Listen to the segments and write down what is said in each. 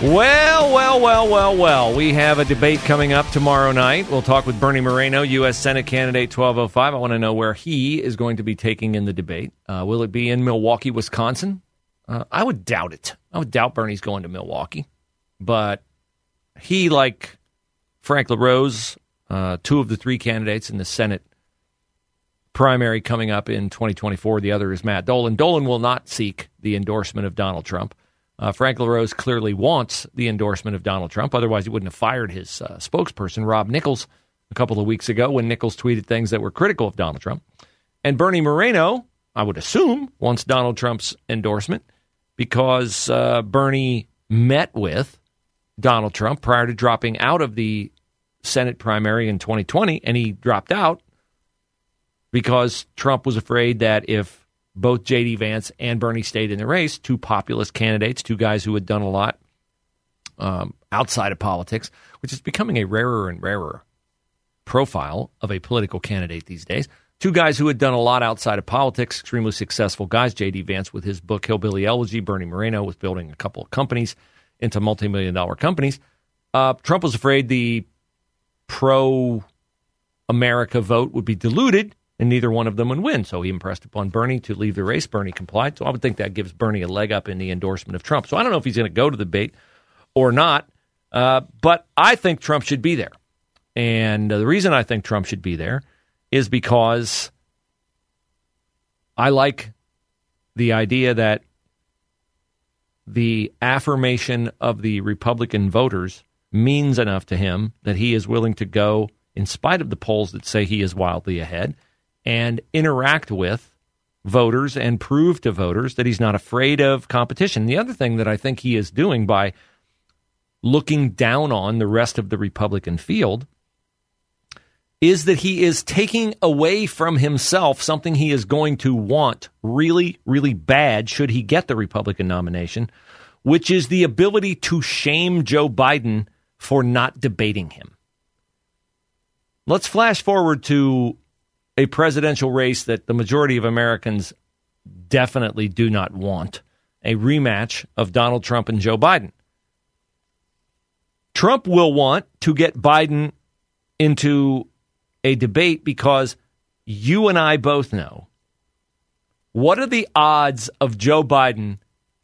Well, well, well, well, well. We have a debate coming up tomorrow night. We'll talk with Bernie Moreno, U.S. Senate candidate 1205. I want to know where he is going to be taking in the debate. Uh, will it be in Milwaukee, Wisconsin? Uh, I would doubt it. I would doubt Bernie's going to Milwaukee. But he, like Frank LaRose, uh, two of the three candidates in the Senate primary coming up in 2024, the other is Matt Dolan. Dolan will not seek the endorsement of Donald Trump. Uh, Frank LaRose clearly wants the endorsement of Donald Trump. Otherwise, he wouldn't have fired his uh, spokesperson, Rob Nichols, a couple of weeks ago when Nichols tweeted things that were critical of Donald Trump. And Bernie Moreno, I would assume, wants Donald Trump's endorsement because uh, Bernie met with Donald Trump prior to dropping out of the Senate primary in 2020, and he dropped out because Trump was afraid that if both J.D. Vance and Bernie stayed in the race, two populist candidates, two guys who had done a lot um, outside of politics, which is becoming a rarer and rarer profile of a political candidate these days. Two guys who had done a lot outside of politics, extremely successful guys. J.D. Vance with his book Hillbilly Elegy, Bernie Moreno was building a couple of companies into multi million dollar companies. Uh, Trump was afraid the pro America vote would be diluted and neither one of them would win. So he impressed upon Bernie to leave the race. Bernie complied. So I would think that gives Bernie a leg up in the endorsement of Trump. So I don't know if he's going to go to the debate or not, uh, but I think Trump should be there. And uh, the reason I think Trump should be there is because I like the idea that the affirmation of the Republican voters means enough to him that he is willing to go, in spite of the polls that say he is wildly ahead, and interact with voters and prove to voters that he's not afraid of competition. The other thing that I think he is doing by looking down on the rest of the Republican field is that he is taking away from himself something he is going to want really, really bad should he get the Republican nomination, which is the ability to shame Joe Biden for not debating him. Let's flash forward to a presidential race that the majority of Americans definitely do not want a rematch of Donald Trump and Joe Biden. Trump will want to get Biden into a debate because you and I both know what are the odds of Joe Biden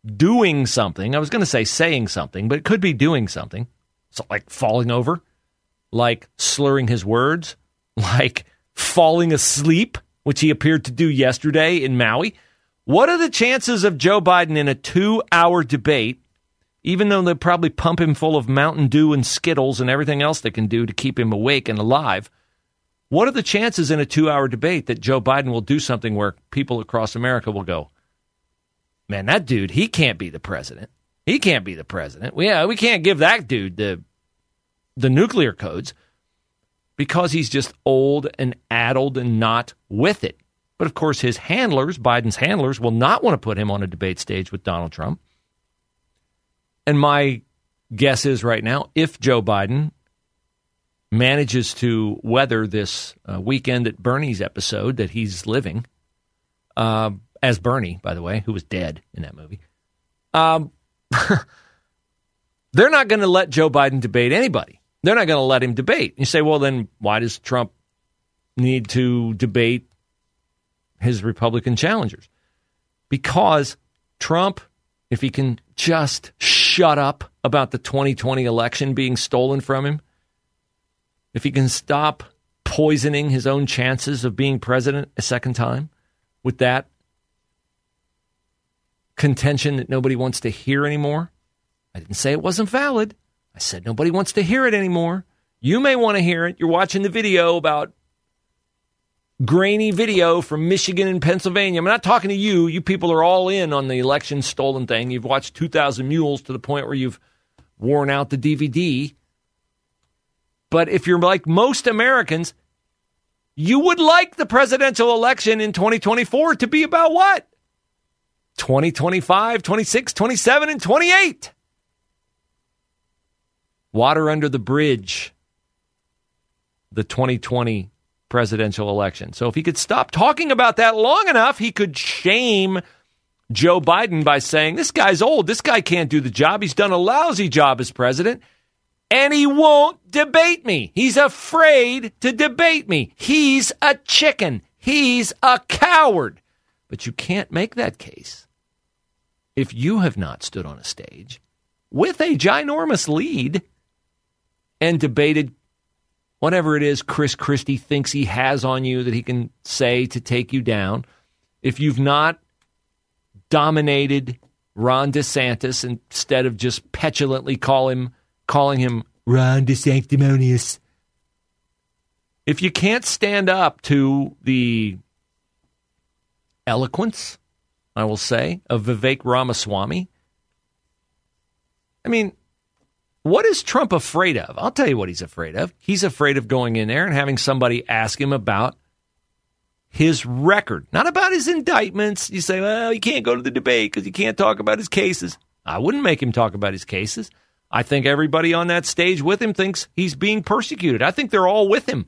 doing something? I was going to say saying something, but it could be doing something. So like falling over, like slurring his words, like falling asleep, which he appeared to do yesterday in Maui. What are the chances of Joe Biden in a two hour debate, even though they probably pump him full of Mountain Dew and Skittles and everything else they can do to keep him awake and alive? What are the chances in a two hour debate that Joe Biden will do something where people across America will go, man, that dude, he can't be the president. He can't be the president. Yeah, uh, we can't give that dude the the nuclear codes because he's just old and addled and not with it. But of course, his handlers, Biden's handlers, will not want to put him on a debate stage with Donald Trump. And my guess is right now, if Joe Biden manages to weather this uh, weekend at Bernie's episode that he's living, uh, as Bernie, by the way, who was dead in that movie, um, they're not going to let Joe Biden debate anybody. They're not going to let him debate. You say, well, then why does Trump need to debate his Republican challengers? Because Trump, if he can just shut up about the 2020 election being stolen from him, if he can stop poisoning his own chances of being president a second time with that contention that nobody wants to hear anymore. I didn't say it wasn't valid. I said nobody wants to hear it anymore. You may want to hear it. You're watching the video about grainy video from Michigan and Pennsylvania. I'm not talking to you. You people are all in on the election stolen thing. You've watched 2,000 Mules to the point where you've worn out the DVD. But if you're like most Americans, you would like the presidential election in 2024 to be about what? 2025, 26, 27, and 28. Water under the bridge, the 2020 presidential election. So if he could stop talking about that long enough, he could shame Joe Biden by saying, This guy's old. This guy can't do the job. He's done a lousy job as president. And he won't debate me. He's afraid to debate me. He's a chicken. He's a coward. But you can't make that case if you have not stood on a stage with a ginormous lead and debated whatever it is Chris Christie thinks he has on you that he can say to take you down. If you've not dominated Ron DeSantis instead of just petulantly call him, calling him Ron DeSanctimonious. If you can't stand up to the eloquence, I will say, of Vivek Ramaswamy, I mean, what is Trump afraid of? I'll tell you what he's afraid of. He's afraid of going in there and having somebody ask him about his record, not about his indictments. You say, well, he can't go to the debate because he can't talk about his cases. I wouldn't make him talk about his cases. I think everybody on that stage with him thinks he's being persecuted. I think they're all with him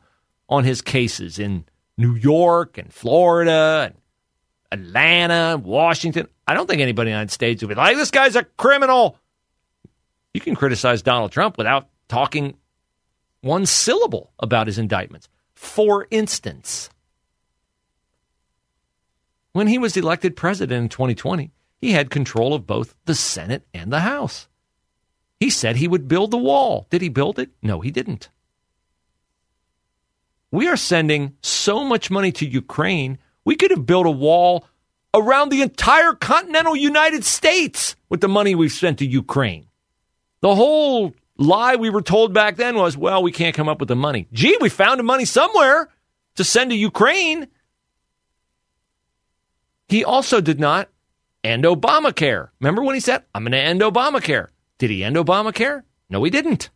on his cases in New York and Florida and Atlanta, Washington. I don't think anybody on that stage would be like, this guy's a criminal. You can criticize Donald Trump without talking one syllable about his indictments. For instance, when he was elected president in 2020, he had control of both the Senate and the House. He said he would build the wall. Did he build it? No, he didn't. We are sending so much money to Ukraine, we could have built a wall around the entire continental United States with the money we've sent to Ukraine. The whole lie we were told back then was, well, we can't come up with the money. Gee, we found the money somewhere to send to Ukraine. He also did not end Obamacare. Remember when he said, I'm going to end Obamacare? Did he end Obamacare? No, he didn't.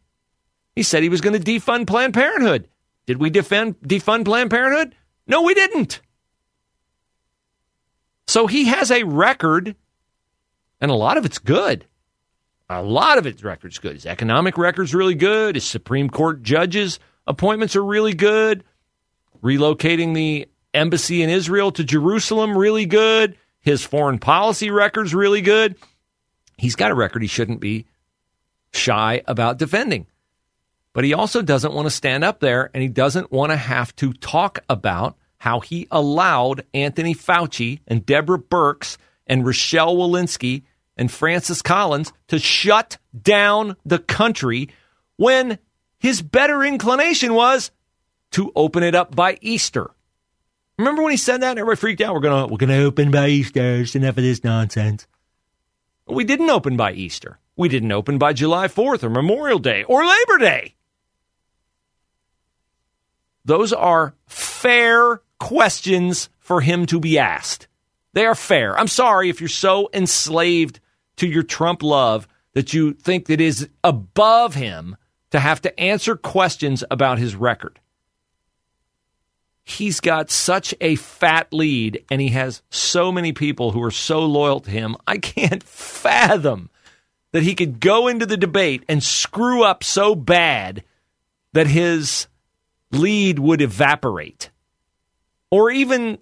He said he was going to defund Planned Parenthood. Did we defend, defund Planned Parenthood? No, we didn't. So he has a record, and a lot of it's good. A lot of his record's good. His economic record's really good. His Supreme Court judges' appointments are really good. Relocating the embassy in Israel to Jerusalem, really good. His foreign policy record's really good. He's got a record he shouldn't be shy about defending. But he also doesn't want to stand up there and he doesn't want to have to talk about how he allowed Anthony Fauci and Deborah Birx and Rochelle Walensky and Francis Collins to shut down the country when his better inclination was to open it up by Easter. Remember when he said that everybody freaked out? We're gonna we're gonna open by Easter. It's enough of this nonsense. We didn't open by Easter. We didn't open by July 4th or Memorial Day or Labor Day. Those are fair questions for him to be asked. They are fair. I'm sorry if you're so enslaved to your Trump love that you think it is above him to have to answer questions about his record. He's got such a fat lead and he has so many people who are so loyal to him. I can't fathom that he could go into the debate and screw up so bad that his lead would evaporate or even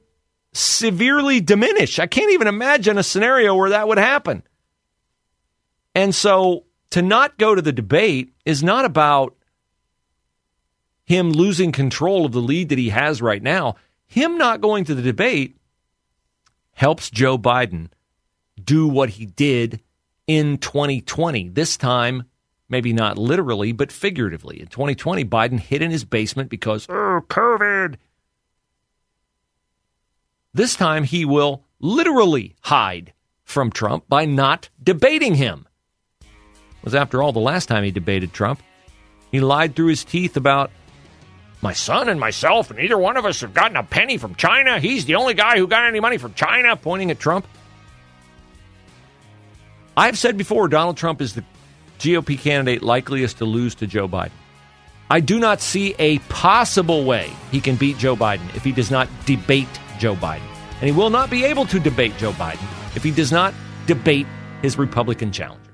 severely diminish. I can't even imagine a scenario where that would happen. And so to not go to the debate is not about him losing control of the lead that he has right now. Him not going to the debate helps Joe Biden do what he did in 2020. This time, maybe not literally, but figuratively. In 2020, Biden hid in his basement because, oh, COVID. This time, he will literally hide from Trump by not debating him was, after all, the last time he debated Trump. He lied through his teeth about my son and myself, and neither one of us have gotten a penny from China. He's the only guy who got any money from China, pointing at Trump. I've said before Donald Trump is the GOP candidate likeliest to lose to Joe Biden. I do not see a possible way he can beat Joe Biden if he does not debate Joe Biden. And he will not be able to debate Joe Biden if he does not debate his Republican challengers.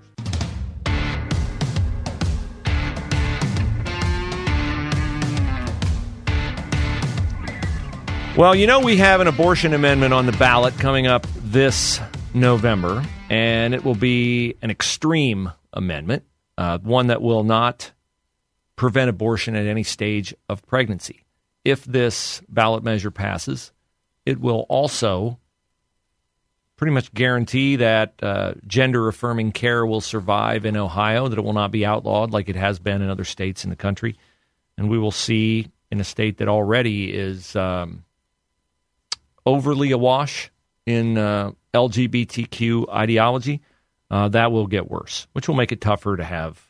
Well, you know, we have an abortion amendment on the ballot coming up this November, and it will be an extreme amendment, uh, one that will not prevent abortion at any stage of pregnancy. If this ballot measure passes, it will also pretty much guarantee that uh, gender affirming care will survive in Ohio, that it will not be outlawed like it has been in other states in the country. And we will see in a state that already is um, overly awash in uh, LGBTQ ideology, uh, that will get worse, which will make it tougher to have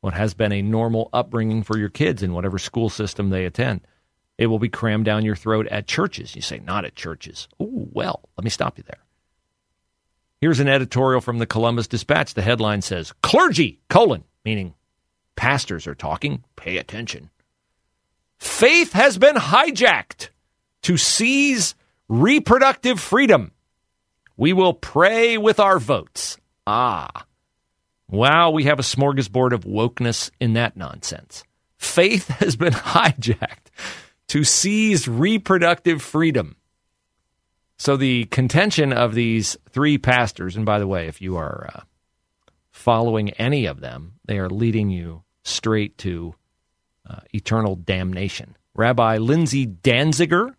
what has been a normal upbringing for your kids in whatever school system they attend. It will be crammed down your throat at churches. You say, not at churches. Oh, well, let me stop you there. Here's an editorial from the Columbus Dispatch. The headline says, Clergy, colon, meaning pastors are talking. Pay attention. Faith has been hijacked to seize reproductive freedom. We will pray with our votes. Ah. Wow, we have a smorgasbord of wokeness in that nonsense. Faith has been hijacked to seize reproductive freedom. So, the contention of these three pastors, and by the way, if you are uh, following any of them, they are leading you straight to uh, eternal damnation. Rabbi Lindsay Danziger,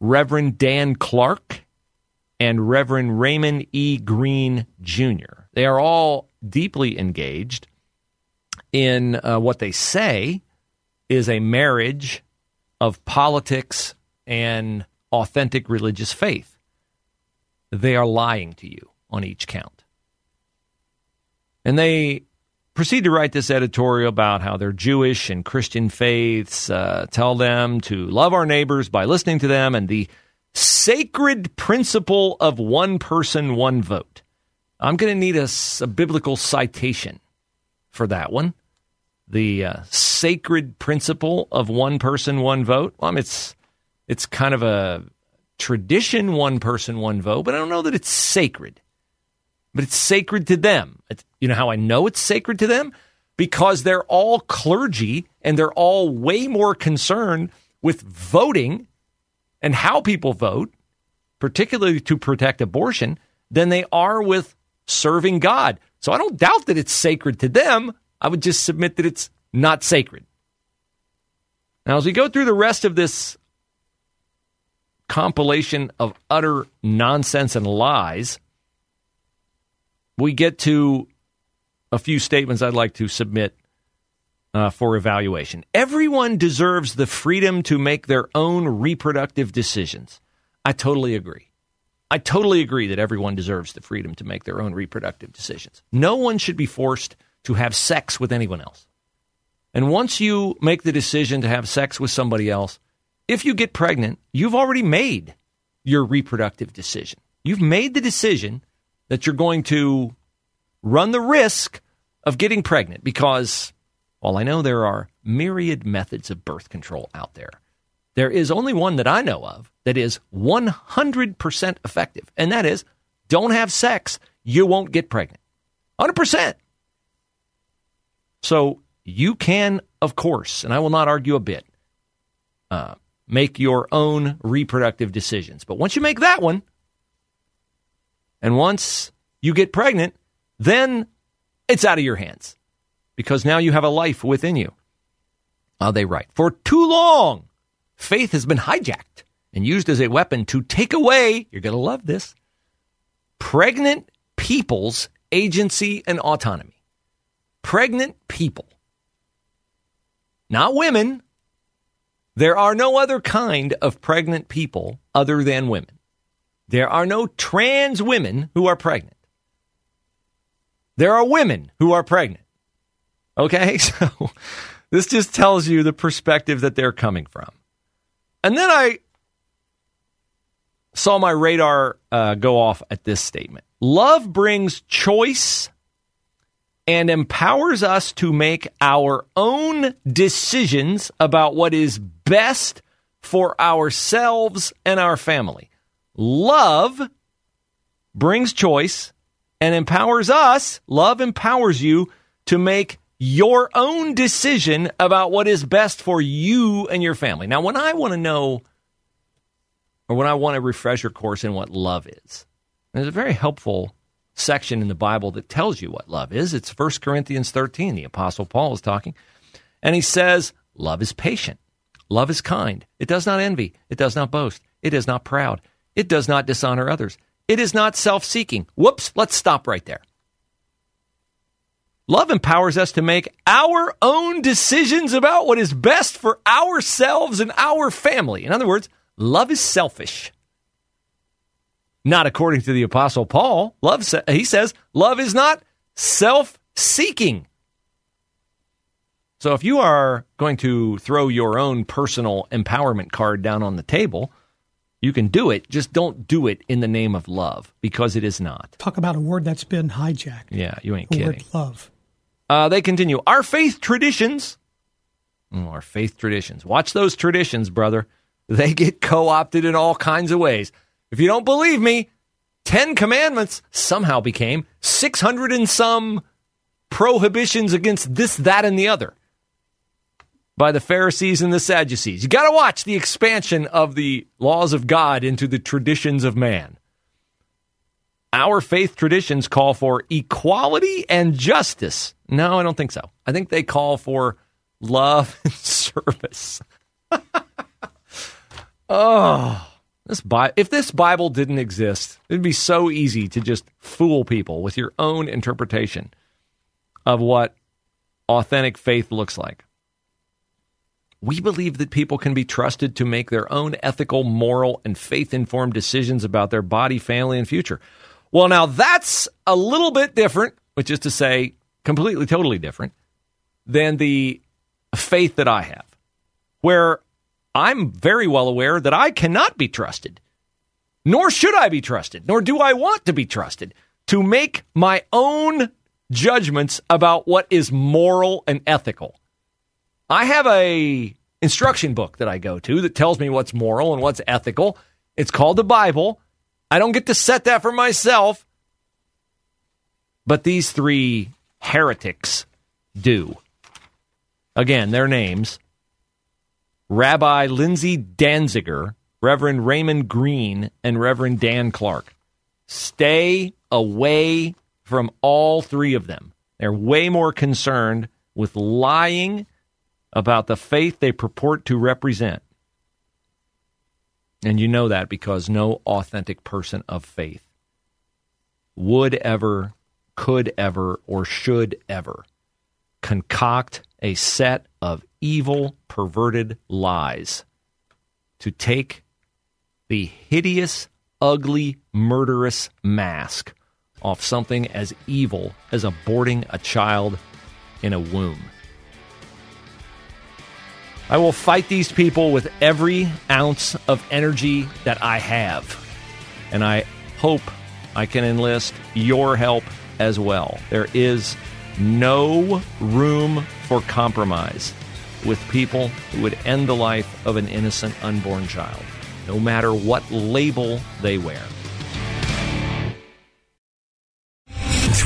Reverend Dan Clark, and Reverend Raymond E. Green Jr. They are all deeply engaged in uh, what they say is a marriage of politics and authentic religious faith. They are lying to you on each count. And they proceed to write this editorial about how their Jewish and Christian faiths uh, tell them to love our neighbors by listening to them and the sacred principle of one person, one vote. I'm going to need a, a, biblical citation for that one. The uh, sacred principle of one person, one vote. Well, I mean, it's it's kind of a tradition, one person, one vote, but I don't know that it's sacred but it's sacred to them. You know how I know it's sacred to them? Because they're all clergy and they're all way more concerned with voting and how people vote, particularly to protect abortion, than they are with serving God. So I don't doubt that it's sacred to them. I would just submit that it's not sacred. Now, as we go through the rest of this compilation of utter nonsense and lies, we get to a few statements I'd like to submit uh, for evaluation. Everyone deserves the freedom to make their own reproductive decisions. I totally agree. I totally agree that everyone deserves the freedom to make their own reproductive decisions. No one should be forced to have sex with anyone else. And once you make the decision to have sex with somebody else, if you get pregnant, you've already made your reproductive decision. You've made the decision that you're going to run the risk of getting pregnant because, while I know there are myriad methods of birth control out there, there is only one that I know of that is 100% effective, and that is don't have sex, you won't get pregnant. 100%. So you can, of course, and I will not argue a bit, uh, make your own reproductive decisions. But once you make that one, and once you get pregnant, then it's out of your hands because now you have a life within you. Uh, they write For too long, faith has been hijacked and used as a weapon to take away, you're going to love this, pregnant people's agency and autonomy. Pregnant people, not women. There are no other kind of pregnant people other than women. There are no trans women who are pregnant. There are women who are pregnant. Okay, so this just tells you the perspective that they're coming from. And then I saw my radar uh, go off at this statement Love brings choice and empowers us to make our own decisions about what is best for ourselves and our family. Love brings choice and empowers us, love empowers you to make your own decision about what is best for you and your family. Now, when I want to know, or when I want a refresher course in what love is, there's a very helpful section in the Bible that tells you what love is. It's 1 Corinthians 13. The Apostle Paul is talking, and he says, Love is patient. Love is kind. It does not envy. It does not boast. It is not proud. It does not dishonor others. It is not self seeking. Whoops, let's stop right there. Love empowers us to make our own decisions about what is best for ourselves and our family. In other words, love is selfish. Not according to the apostle Paul. Love he says love is not self-seeking. So if you are going to throw your own personal empowerment card down on the table, you can do it, just don't do it in the name of love because it is not. Talk about a word that's been hijacked. Yeah, you ain't the kidding. Word love. Uh, they continue. Our faith traditions. Oh, our faith traditions. Watch those traditions, brother. They get co opted in all kinds of ways. If you don't believe me, Ten Commandments somehow became 600 and some prohibitions against this, that, and the other by the Pharisees and the Sadducees. You got to watch the expansion of the laws of God into the traditions of man. Our faith traditions call for equality and justice. No, I don't think so. I think they call for love and service. oh, this Bi- if this Bible didn't exist, it'd be so easy to just fool people with your own interpretation of what authentic faith looks like. We believe that people can be trusted to make their own ethical, moral, and faith informed decisions about their body, family, and future. Well, now that's a little bit different, which is to say, completely, totally different than the faith that I have, where I'm very well aware that I cannot be trusted, nor should I be trusted, nor do I want to be trusted to make my own judgments about what is moral and ethical. I have a instruction book that I go to that tells me what's moral and what's ethical. It's called the Bible. I don't get to set that for myself. But these three heretics do. Again, their names Rabbi Lindsay Danziger, Reverend Raymond Green, and Reverend Dan Clark. Stay away from all three of them. They're way more concerned with lying about the faith they purport to represent and you know that because no authentic person of faith would ever, could ever, or should ever concoct a set of evil, perverted lies to take the hideous, ugly, murderous mask off something as evil as aborting a child in a womb. I will fight these people with every ounce of energy that I have. And I hope I can enlist your help as well. There is no room for compromise with people who would end the life of an innocent unborn child, no matter what label they wear.